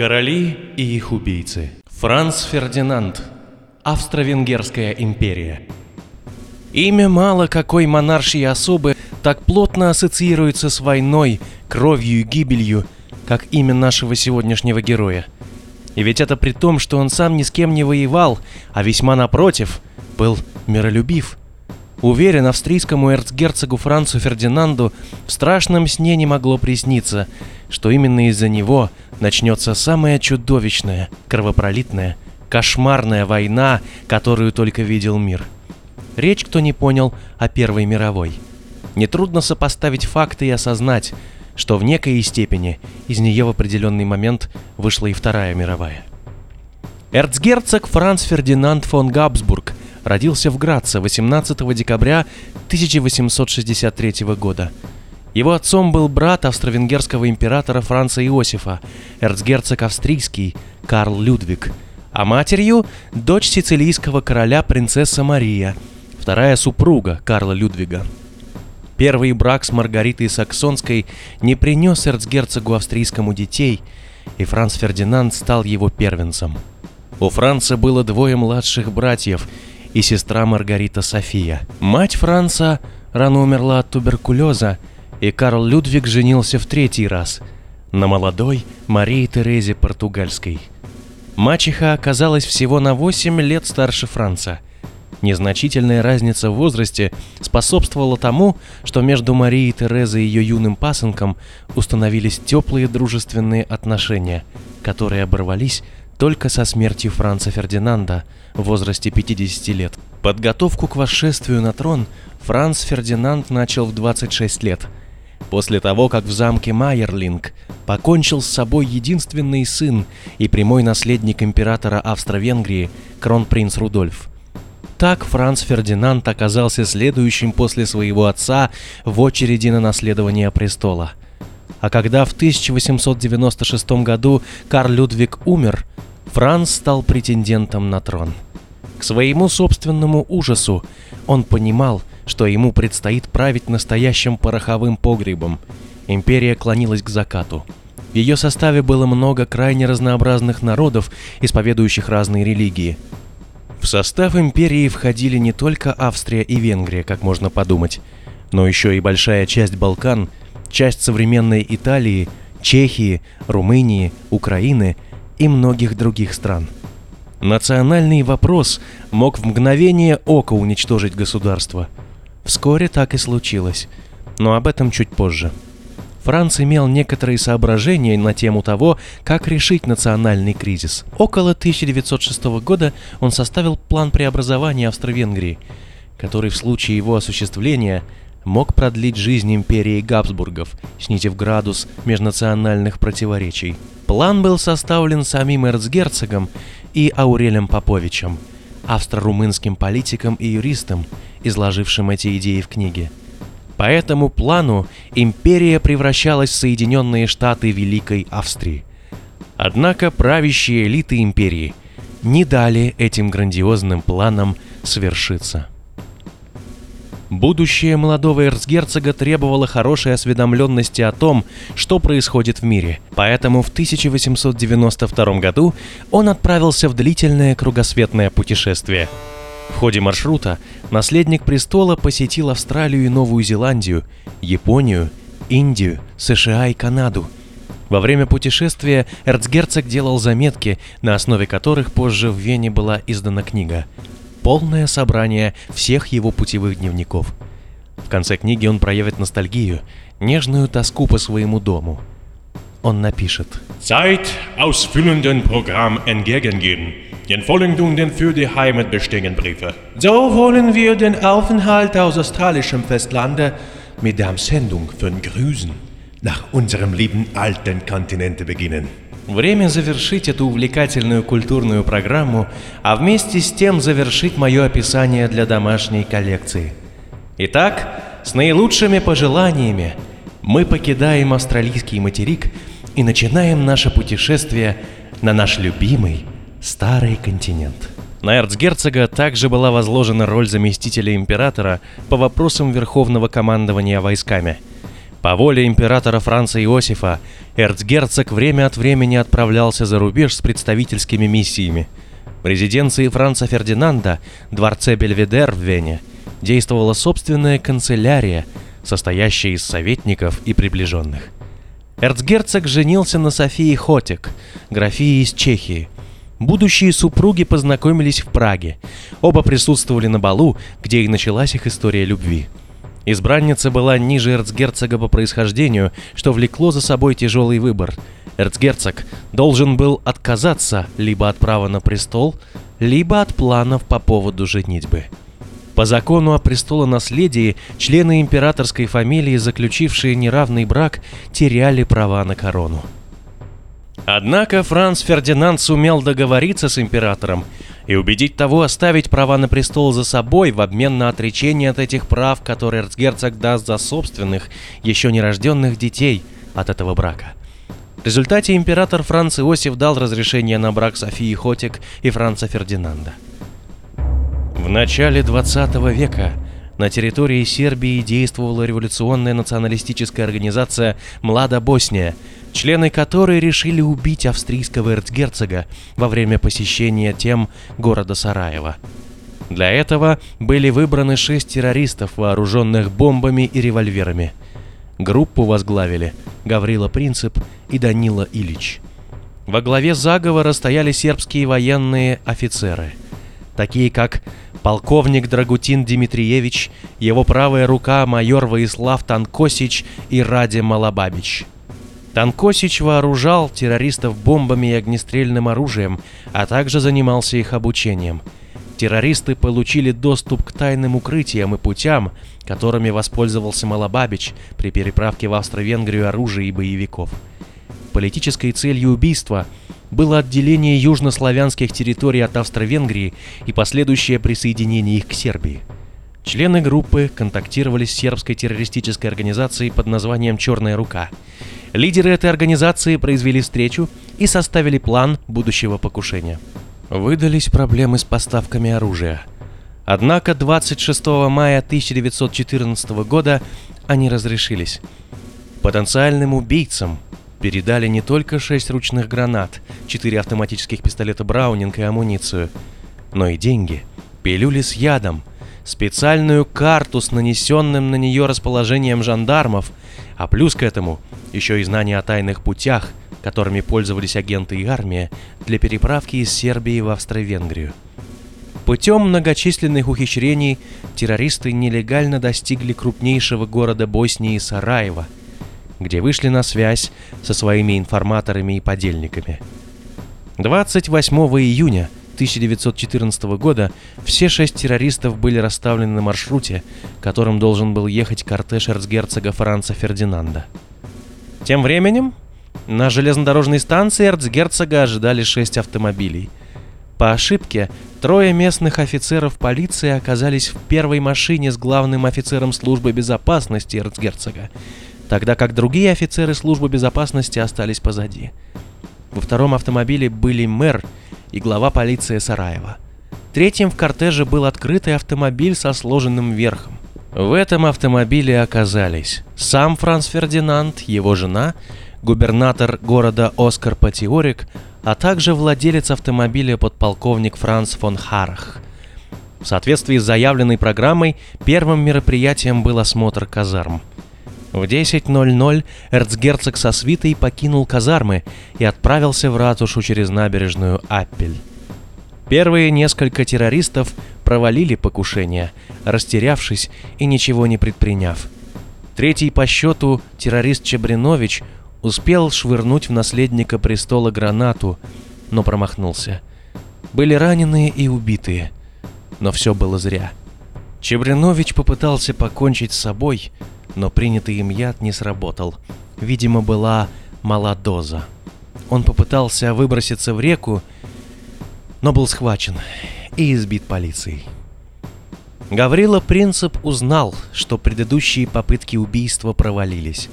Короли и их убийцы. Франц Фердинанд. Австро-Венгерская империя. Имя мало какой монаршей особы так плотно ассоциируется с войной, кровью и гибелью, как имя нашего сегодняшнего героя. И ведь это при том, что он сам ни с кем не воевал, а весьма напротив, был миролюбив. Уверен, австрийскому эрцгерцогу Францу Фердинанду в страшном сне не могло присниться, что именно из-за него начнется самая чудовищная, кровопролитная, кошмарная война, которую только видел мир. Речь, кто не понял, о Первой мировой. Нетрудно сопоставить факты и осознать, что в некой степени из нее в определенный момент вышла и Вторая мировая. Эрцгерцог Франц Фердинанд фон Габсбург родился в Граце 18 декабря 1863 года. Его отцом был брат австро-венгерского императора Франца Иосифа, эрцгерцог австрийский Карл Людвиг, а матерью – дочь сицилийского короля принцесса Мария, вторая супруга Карла Людвига. Первый брак с Маргаритой Саксонской не принес эрцгерцогу австрийскому детей, и Франц Фердинанд стал его первенцем. У Франца было двое младших братьев – и сестра Маргарита София. Мать Франца рано умерла от туберкулеза, и Карл Людвиг женился в третий раз на молодой Марии Терезе Португальской. Мачеха оказалась всего на 8 лет старше Франца. Незначительная разница в возрасте способствовала тому, что между Марией Терезой и ее юным пасынком установились теплые дружественные отношения, которые оборвались только со смертью Франца Фердинанда в возрасте 50 лет. Подготовку к восшествию на трон Франц Фердинанд начал в 26 лет. После того, как в замке Майерлинг покончил с собой единственный сын и прямой наследник императора Австро-Венгрии, кронпринц Рудольф. Так Франц Фердинанд оказался следующим после своего отца в очереди на наследование престола. А когда в 1896 году Карл Людвиг умер, Франц стал претендентом на трон. К своему собственному ужасу он понимал, что ему предстоит править настоящим пороховым погребом. Империя клонилась к закату. В ее составе было много крайне разнообразных народов, исповедующих разные религии. В состав империи входили не только Австрия и Венгрия, как можно подумать, но еще и большая часть Балкан, часть современной Италии, Чехии, Румынии, Украины – и многих других стран. Национальный вопрос мог в мгновение ока уничтожить государство. Вскоре так и случилось, но об этом чуть позже. Франц имел некоторые соображения на тему того, как решить национальный кризис. Около 1906 года он составил план преобразования Австро-Венгрии, который в случае его осуществления мог продлить жизнь империи Габсбургов, снизив градус межнациональных противоречий. План был составлен самим эрцгерцогом и Аурелем Поповичем, австро-румынским политиком и юристом, изложившим эти идеи в книге. По этому плану империя превращалась в Соединенные Штаты Великой Австрии. Однако правящие элиты империи не дали этим грандиозным планам свершиться. Будущее молодого эрцгерцога требовало хорошей осведомленности о том, что происходит в мире. Поэтому в 1892 году он отправился в длительное кругосветное путешествие. В ходе маршрута наследник престола посетил Австралию и Новую Зеландию, Японию, Индию, США и Канаду. Во время путешествия эрцгерцог делал заметки, на основе которых позже в Вене была издана книга полное собрание всех его путевых дневников. В конце книги он проявит ностальгию, нежную тоску по своему дому. Он напишет Zeit ausfüllenden Programm entgegengeben, den folgenden für die Heimat bestehenden Briefe. So wollen wir den Aufenthalt aus australischem Festlande mit der Sendung von Grüßen nach unserem lieben alten Kontinente beginnen. Время завершить эту увлекательную культурную программу, а вместе с тем завершить мое описание для домашней коллекции. Итак, с наилучшими пожеланиями мы покидаем австралийский материк и начинаем наше путешествие на наш любимый старый континент. На эрцгерцога также была возложена роль заместителя императора по вопросам верховного командования войсками – По воле императора Франца Иосифа, эрцгерцог время от времени отправлялся за рубеж с представительскими миссиями. В резиденции Франца Фердинанда, дворце Бельведер в Вене, действовала собственная канцелярия, состоящая из советников и приближенных. Эрцгерцог женился на Софии Хотик, графии из Чехии. Будущие супруги познакомились в Праге. Оба присутствовали на балу, где и началась их история любви – Избранница была ниже эрцгерцога по происхождению, что влекло за собой тяжелый выбор. Эрцгерцог должен был отказаться либо от права на престол, либо от планов по поводу женитьбы. По закону о престолонаследии члены императорской фамилии, заключившие неравный брак, теряли права на корону. Однако Франц Фердинанд сумел договориться с императором и убедить того оставить права на престол за собой в обмен на отречение от этих прав, которые эрцгерцог даст за собственных, еще нерожденных детей от этого брака. В результате император Франц Иосиф дал разрешение на брак Софии Хотик и Франца Фердинанда. В начале 20 века на территории Сербии действовала революционная националистическая организация «Млада Босния», члены которой решили убить австрийского эрцгерцога во время посещения тем города Сараева. Для этого были выбраны шесть террористов, вооруженных бомбами и револьверами. Группу возглавили Гаврила Принцип и Данила Ильич. Во главе заговора стояли сербские военные офицеры, такие как полковник Драгутин Дмитриевич, его правая рука майор Воислав Танкосич и Раде Малабабич – Танкосич вооружал террористов бомбами и огнестрельным оружием, а также занимался их обучением. Террористы получили доступ к тайным укрытиям и путям, которыми воспользовался Малабабич при переправке в Австро-Венгрию оружия и боевиков. Политической целью убийства было отделение южнославянских территорий от Австро-Венгрии и последующее присоединение их к Сербии. Члены группы контактировали с сербской террористической организацией под названием «Черная рука». Лидеры этой организации произвели встречу и составили план будущего покушения. Выдались проблемы с поставками оружия. Однако 26 мая 1914 года они разрешились. Потенциальным убийцам передали не только 6 ручных гранат, 4 автоматических пистолета Браунинг и амуницию, но и деньги, пилюли с ядом, специальную карту с нанесенным на нее расположением жандармов, а плюс к этому еще и знания о тайных путях, которыми пользовались агенты и армия для переправки из Сербии в Австро-Венгрию. Путем многочисленных ухищрений террористы нелегально достигли крупнейшего города Боснии Сараева, где вышли на связь со своими информаторами и подельниками. 28 июня 1914 года все шесть террористов были расставлены на маршруте, которым должен был ехать кортеж эрцгерцога Франца Фердинанда. Тем временем на железнодорожной станции эрцгерцога ожидали шесть автомобилей. По ошибке, трое местных офицеров полиции оказались в первой машине с главным офицером службы безопасности эрцгерцога, тогда как другие офицеры службы безопасности остались позади. Во втором автомобиле были мэр и глава полиции Сараева. Третьим в кортеже был открытый автомобиль со сложенным верхом. В этом автомобиле оказались сам Франц Фердинанд, его жена, губернатор города Оскар Патиорик, а также владелец автомобиля подполковник Франц фон Харах. В соответствии с заявленной программой, первым мероприятием был осмотр казарм. В 10.00 эрцгерцог со свитой покинул казармы и отправился в ратушу через набережную Аппель. Первые несколько террористов провалили покушение, растерявшись и ничего не предприняв. Третий по счету террорист Чебринович успел швырнуть в наследника престола гранату, но промахнулся. Были раненые и убитые, но все было зря. Чебринович попытался покончить с собой, но принятый им яд не сработал. Видимо, была мала доза. Он попытался выброситься в реку, но был схвачен и избит полицией. Гаврила Принцип узнал, что предыдущие попытки убийства провалились.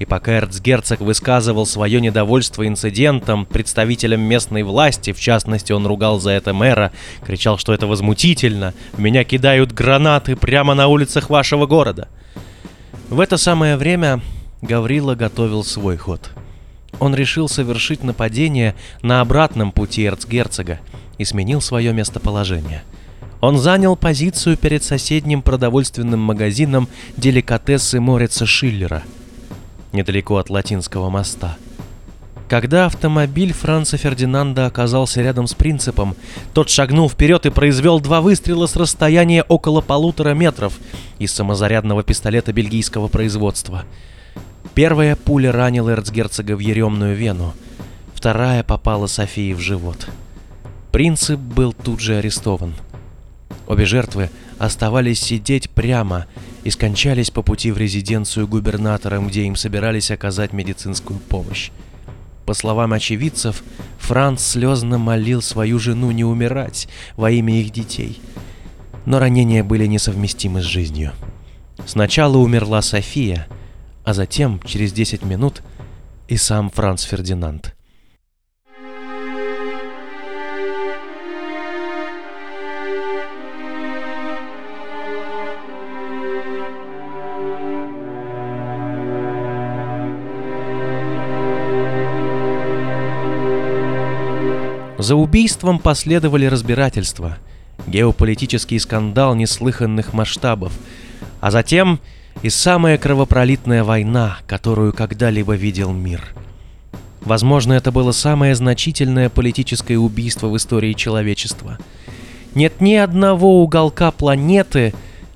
И пока эрцгерцог высказывал свое недовольство инцидентом представителям местной власти, в частности он ругал за это мэра, кричал, что это возмутительно, меня кидают гранаты прямо на улицах вашего города – в это самое время Гаврила готовил свой ход. Он решил совершить нападение на обратном пути эрцгерцога и сменил свое местоположение. Он занял позицию перед соседним продовольственным магазином деликатесы Морица Шиллера, недалеко от Латинского моста. Когда автомобиль Франца Фердинанда оказался рядом с принципом, тот шагнул вперед и произвел два выстрела с расстояния около полутора метров из самозарядного пистолета бельгийского производства. Первая пуля ранила эрцгерцога в еремную вену, вторая попала Софии в живот. Принцип был тут же арестован. Обе жертвы оставались сидеть прямо и скончались по пути в резиденцию губернатора, где им собирались оказать медицинскую помощь. По словам очевидцев, Франц слезно молил свою жену не умирать во имя их детей. Но ранения были несовместимы с жизнью. Сначала умерла София, а затем, через 10 минут, и сам Франц Фердинанд. За убийством последовали разбирательства, геополитический скандал неслыханных масштабов, а затем и самая кровопролитная война, которую когда-либо видел мир. Возможно, это было самое значительное политическое убийство в истории человечества. Нет ни одного уголка планеты,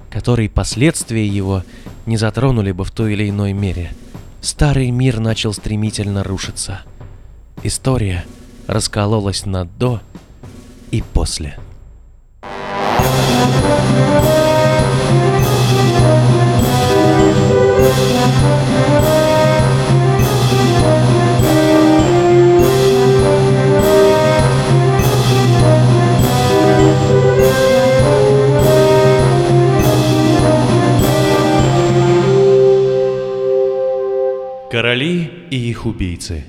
который последствия его не затронули бы в той или иной мере. Старый мир начал стремительно рушиться. История — раскололась на «до» и «после». Короли и их убийцы